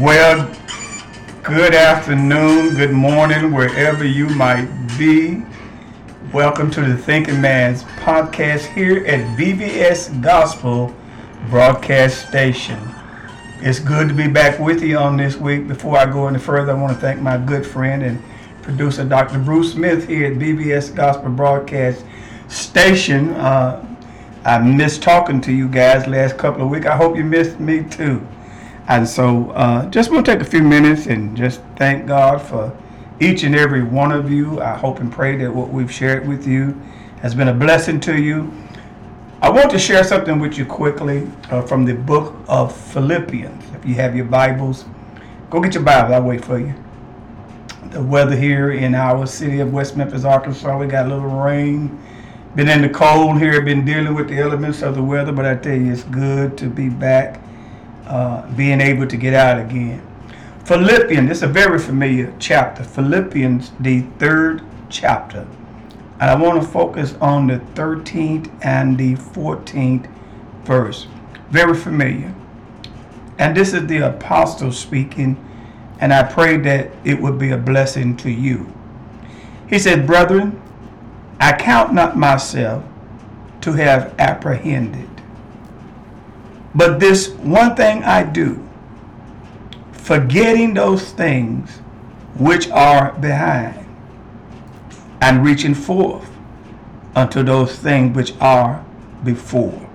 Well, good afternoon, good morning, wherever you might be. Welcome to the Thinking Man's podcast here at BBS Gospel Broadcast Station. It's good to be back with you on this week. Before I go any further, I want to thank my good friend and producer, Dr. Bruce Smith, here at BBS Gospel Broadcast Station. Uh, I missed talking to you guys last couple of weeks. I hope you missed me too. And so, uh, just to take a few minutes and just thank God for each and every one of you. I hope and pray that what we've shared with you has been a blessing to you. I want to share something with you quickly uh, from the book of Philippians. If you have your Bibles, go get your Bible. I'll wait for you. The weather here in our city of West Memphis, Arkansas, we got a little rain. Been in the cold here, been dealing with the elements of the weather, but I tell you, it's good to be back uh, being able to get out again. Philippians, it's a very familiar chapter. Philippians, the third chapter. And I want to focus on the 13th and the 14th verse. Very familiar. And this is the apostle speaking, and I pray that it would be a blessing to you. He said, Brethren, I count not myself to have apprehended. But this one thing I do, forgetting those things which are behind, and reaching forth unto those things which are before.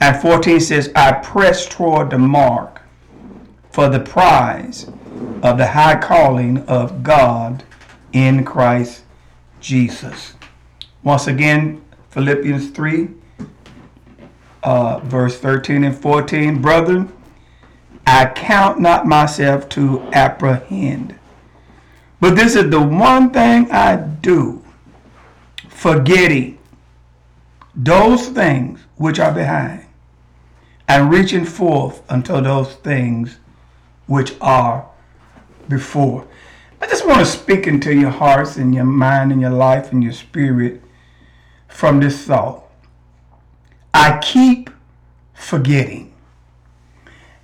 And 14 says, I press toward the mark for the prize of the high calling of God in Christ Jesus. Once again, Philippians 3 uh, verse 13 and 14. Brethren, I count not myself to apprehend. But this is the one thing I do, forgetting those things which are behind, and reaching forth unto those things which are before. I just want to speak into your hearts and your mind and your life and your spirit from this thought. I keep forgetting.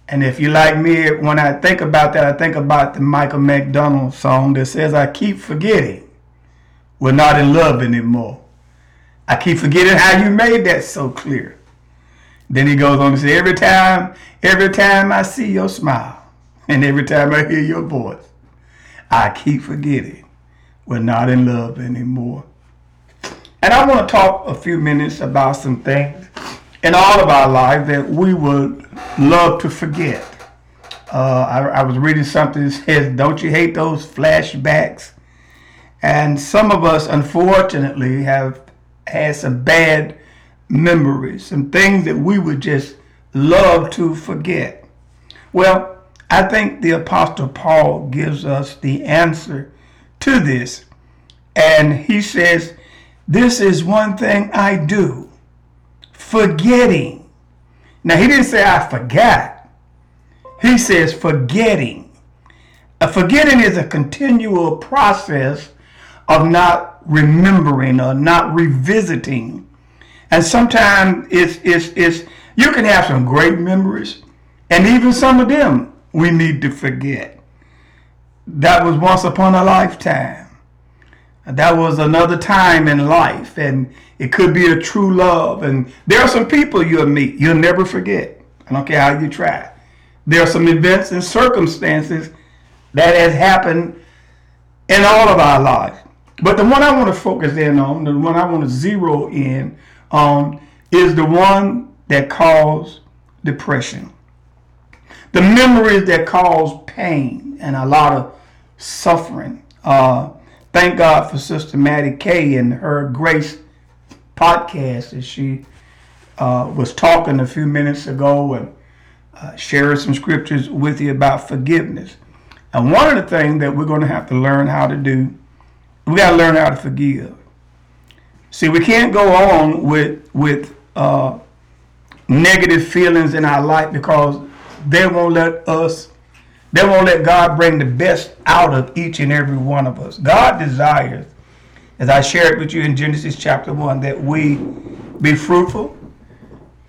And if you like me, when I think about that, I think about the Michael McDonald song that says, I keep forgetting. We're not in love anymore. I keep forgetting how you made that so clear. Then he goes on to say, every time, every time I see your smile, and every time I hear your voice, I keep forgetting we're not in love anymore. And I want to talk a few minutes about some things in all of our lives that we would love to forget. Uh, I, I, was reading something that says, Don't you hate those flashbacks? And some of us, unfortunately, have had some bad memories, some things that we would just love to forget. Well, I think the Apostle Paul gives us the answer to this. And he says, This is one thing I do forgetting. Now, he didn't say I forgot. He says forgetting. A forgetting is a continual process of not remembering or not revisiting. And sometimes it's, it's, it's, you can have some great memories, and even some of them we need to forget. That was once upon a lifetime. That was another time in life, and it could be a true love. And there are some people you'll meet you'll never forget. I don't care how you try. There are some events and circumstances that has happened in all of our lives. But the one I want to focus in on, the one I want to zero in on, is the one that caused depression. The memories that cause pain and a lot of suffering. Uh, thank God for Sister Maddie Kay and her Grace podcast as she uh, was talking a few minutes ago and uh, sharing some scriptures with you about forgiveness. And one of the things that we're going to have to learn how to do, we got to learn how to forgive. See, we can't go on with with uh, negative feelings in our life because they won't let us they won't let God bring the best out of each and every one of us. God desires, as I shared with you in Genesis chapter 1, that we be fruitful,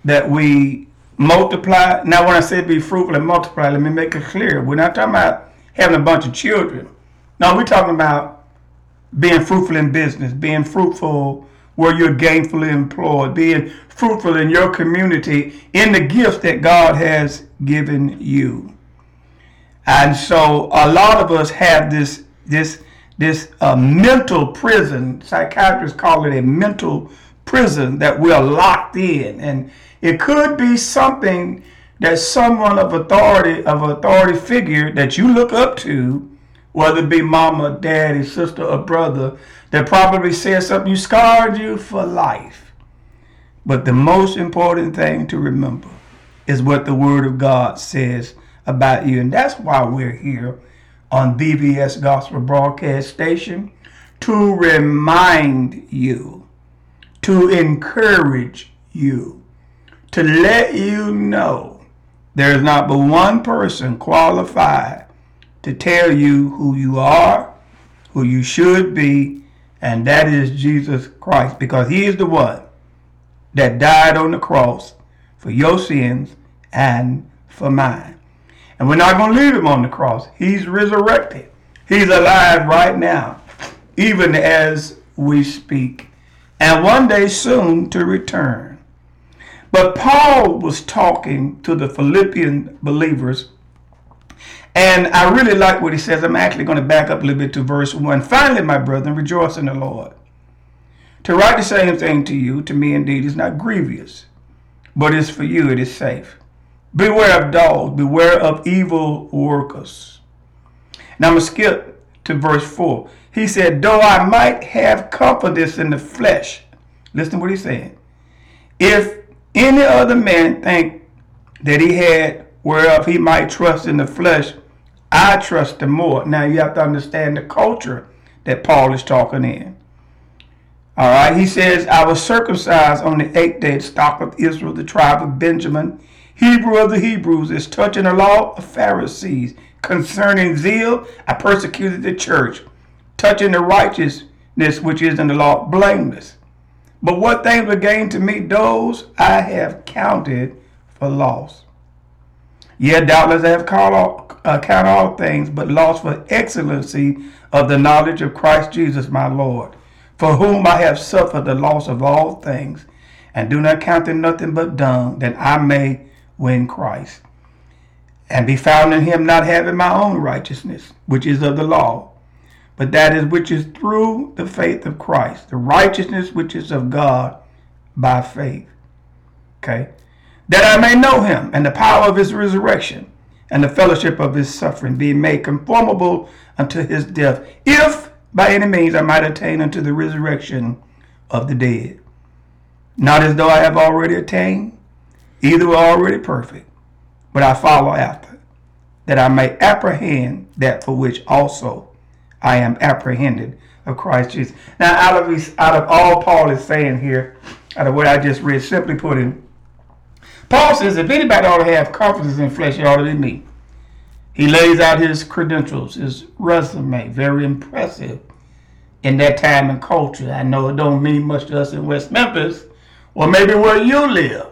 that we multiply. Now, when I say be fruitful and multiply, let me make it clear. We're not talking about having a bunch of children. No, we're talking about being fruitful in business, being fruitful where you're gainfully employed, being fruitful in your community in the gifts that God has given you. And so a lot of us have this this this uh, mental prison. Psychiatrists call it a mental prison that we're locked in, and it could be something that someone of authority of authority figure that you look up to, whether it be mama, daddy, sister, or brother, that probably said something you scarred you for life. But the most important thing to remember is what the Word of God says about you. And that's why we're here on BBS Gospel Broadcast Station to remind you, to encourage you, to let you know there is not but one person qualified to tell you who you are, who you should be, and that is Jesus Christ, because He is the one that died on the cross for your sins and for mine. And we're not going to leave Him on the cross. He's resurrected. He's alive right now, even as we speak, and one day soon to return. But Paul was talking to the Philippian believers and I really like what he says. I'm actually going to back up a little bit to verse 1. Finally, my brethren, rejoice in the Lord. To write the same thing to you, to me indeed, is not grievous, but is for you, it is safe. Beware of dogs, beware of evil workers. Now I'm going to skip to verse 4. He said, Though I might have confidence in the flesh, listen to what he's saying. If any other man think that he had whereof he might trust in the flesh, I trust the more. Now you have to understand the culture that Paul is talking in. All right, he says, I was circumcised on the eighth day, stock of Israel, the tribe of Benjamin, Hebrew of the Hebrews, is touching the law of Pharisees. Concerning zeal, I persecuted the church, touching the righteousness which is in the law, blameless. But what things were gained to me, those I have counted for loss. Yet doubtless I have all, uh, count all things, but lost for excellency of the knowledge of Christ Jesus my Lord, for whom I have suffered the loss of all things, and do not count them nothing but dung, that I may win Christ, and be found in him not having my own righteousness, which is of the law, but that is which is through the faith of Christ, the righteousness which is of God by faith. Okay? that I may know him and the power of his resurrection and the fellowship of his suffering, being made conformable unto his death, if by any means I might attain unto the resurrection of the dead. Not as though I have already attained, either were already perfect, but I follow after, that I may apprehend that for which also I am apprehended of Christ Jesus. Now, out of, out of all Paul is saying here, out of what I just read, simply put in Paul says if anybody ought to have confidence in flesh, it ought to be me. He lays out his credentials, his resume, very impressive in that time and culture. I know it don't mean much to us in West Memphis, or maybe where you live.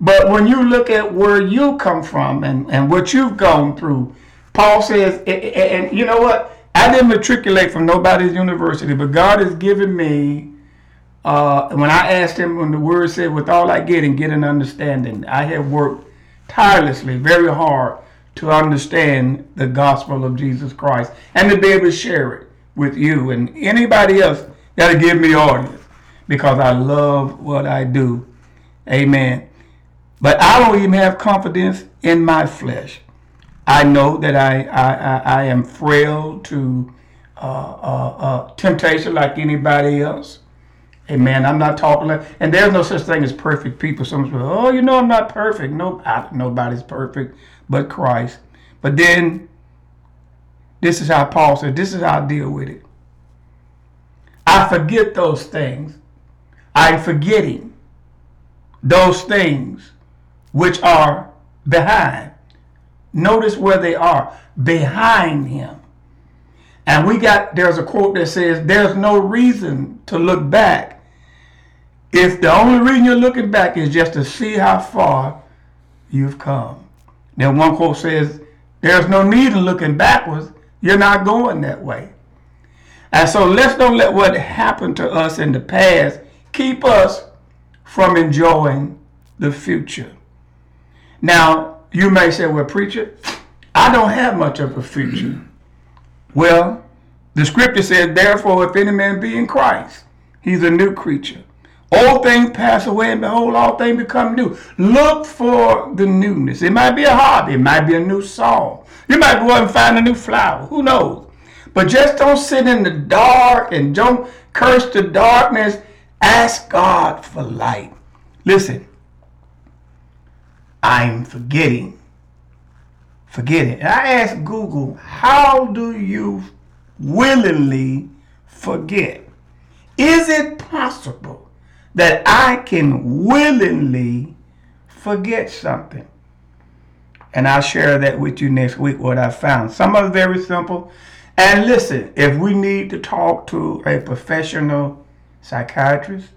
But when you look at where you come from and, and what you've gone through, Paul says, and you know what? I didn't matriculate from nobody's university, but God has given me uh, when I asked him, when the word said, with all I get and get an understanding, I have worked tirelessly, very hard to understand the gospel of Jesus Christ and to be able to share it with you and anybody else that'll give me audience because I love what I do. Amen. But I don't even have confidence in my flesh. I know that I, I, I, I am frail to uh, uh, uh temptation like anybody else. Amen. I'm not talking like, and there's no such thing as perfect people. Someone's like, oh, you know, I'm not perfect. No, nobody's perfect but Christ. But then, this is how Paul said, this is how I deal with it. I forget those things. I'm forgetting those things which are behind. Notice where they are behind him. And we got, there's a quote that says, There's no reason to look back if the only reason you're looking back is just to see how far you've come. Then one quote says, There's no need in looking backwards. You're not going that way. And so let's don't let what happened to us in the past keep us from enjoying the future. Now, you may say, Well, preacher, I don't have much of a future. Well, the scripture says, Therefore, if any man be in Christ, he's a new creature. Old things pass away, and behold, all things become new. Look for the newness. It might be a hobby, it might be a new song. You might go out and find a new flower. Who knows? But just don't sit in the dark and don't curse the darkness. Ask God for light. Listen, I'm forgetting. Forgetting. I asked Google, how do you willingly forget? Is it possible that I can willingly forget something. And I'll share that with you next week, what I found. Some are very simple. And listen, if we need to talk to a professional psychiatrist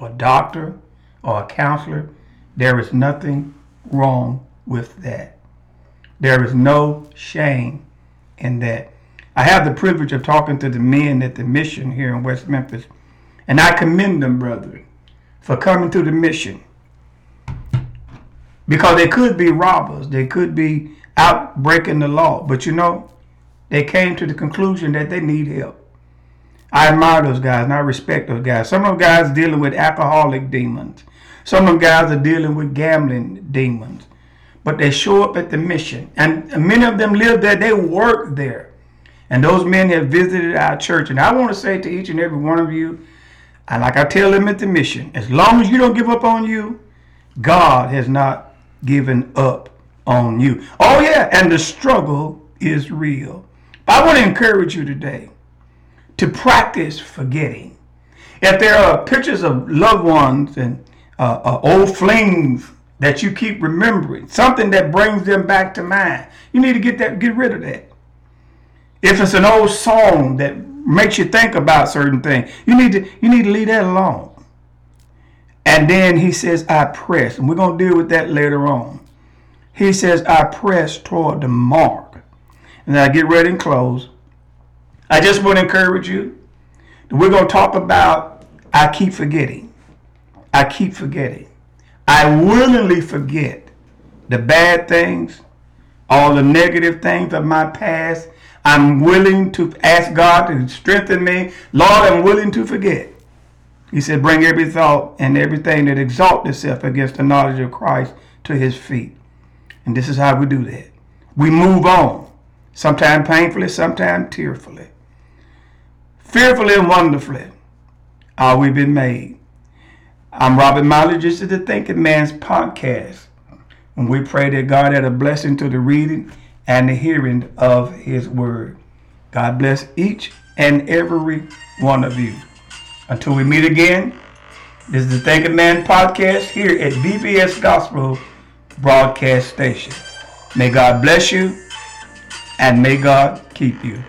or doctor or a counselor, there is nothing wrong with that. There is no shame in that. I have the privilege of talking to the men at the mission here in West Memphis and I commend them, brethren, for coming to the mission. Because they could be robbers, they could be out breaking the law. But you know, they came to the conclusion that they need help. I admire those guys and I respect those guys. Some of those guys dealing with alcoholic demons. Some of them guys are dealing with gambling demons. But they show up at the mission. And many of them live there, they work there. And those men have visited our church. And I want to say to each and every one of you, and like I tell them at the mission, as long as you don't give up on you, God has not given up on you. Oh, yeah, and the struggle is real. But I want to encourage you today to practice forgetting. If there are pictures of loved ones and uh, uh, old flings that you keep remembering, something that brings them back to mind, you need to get that, get rid of that. If it's an old song that makes you think about certain things. You need to you need to leave that alone. And then he says, I press. And we're to deal with that later on. He says, I press toward the mark. And I get ready and close. I just want to encourage you. We're to talk about I keep forgetting. I keep forgetting. I willingly forget the bad things, all the negative things of my past, I'm willing to ask God to strengthen me. Lord, I'm willing to forget. He said, bring every thought and everything that exalts itself against the knowledge of Christ to his feet. And this is how we do that. We move on, sometimes painfully, sometimes tearfully. Fearfully and wonderfully are we been made. I'm Robert Miley. This is the Thinking Man's podcast. And we pray that God add a blessing to the reading and the hearing of his word. God bless each and every one of you. Until we meet again, this is the Thinking Man podcast here at BBS Gospel Broadcast Station. May God bless you and may God keep you.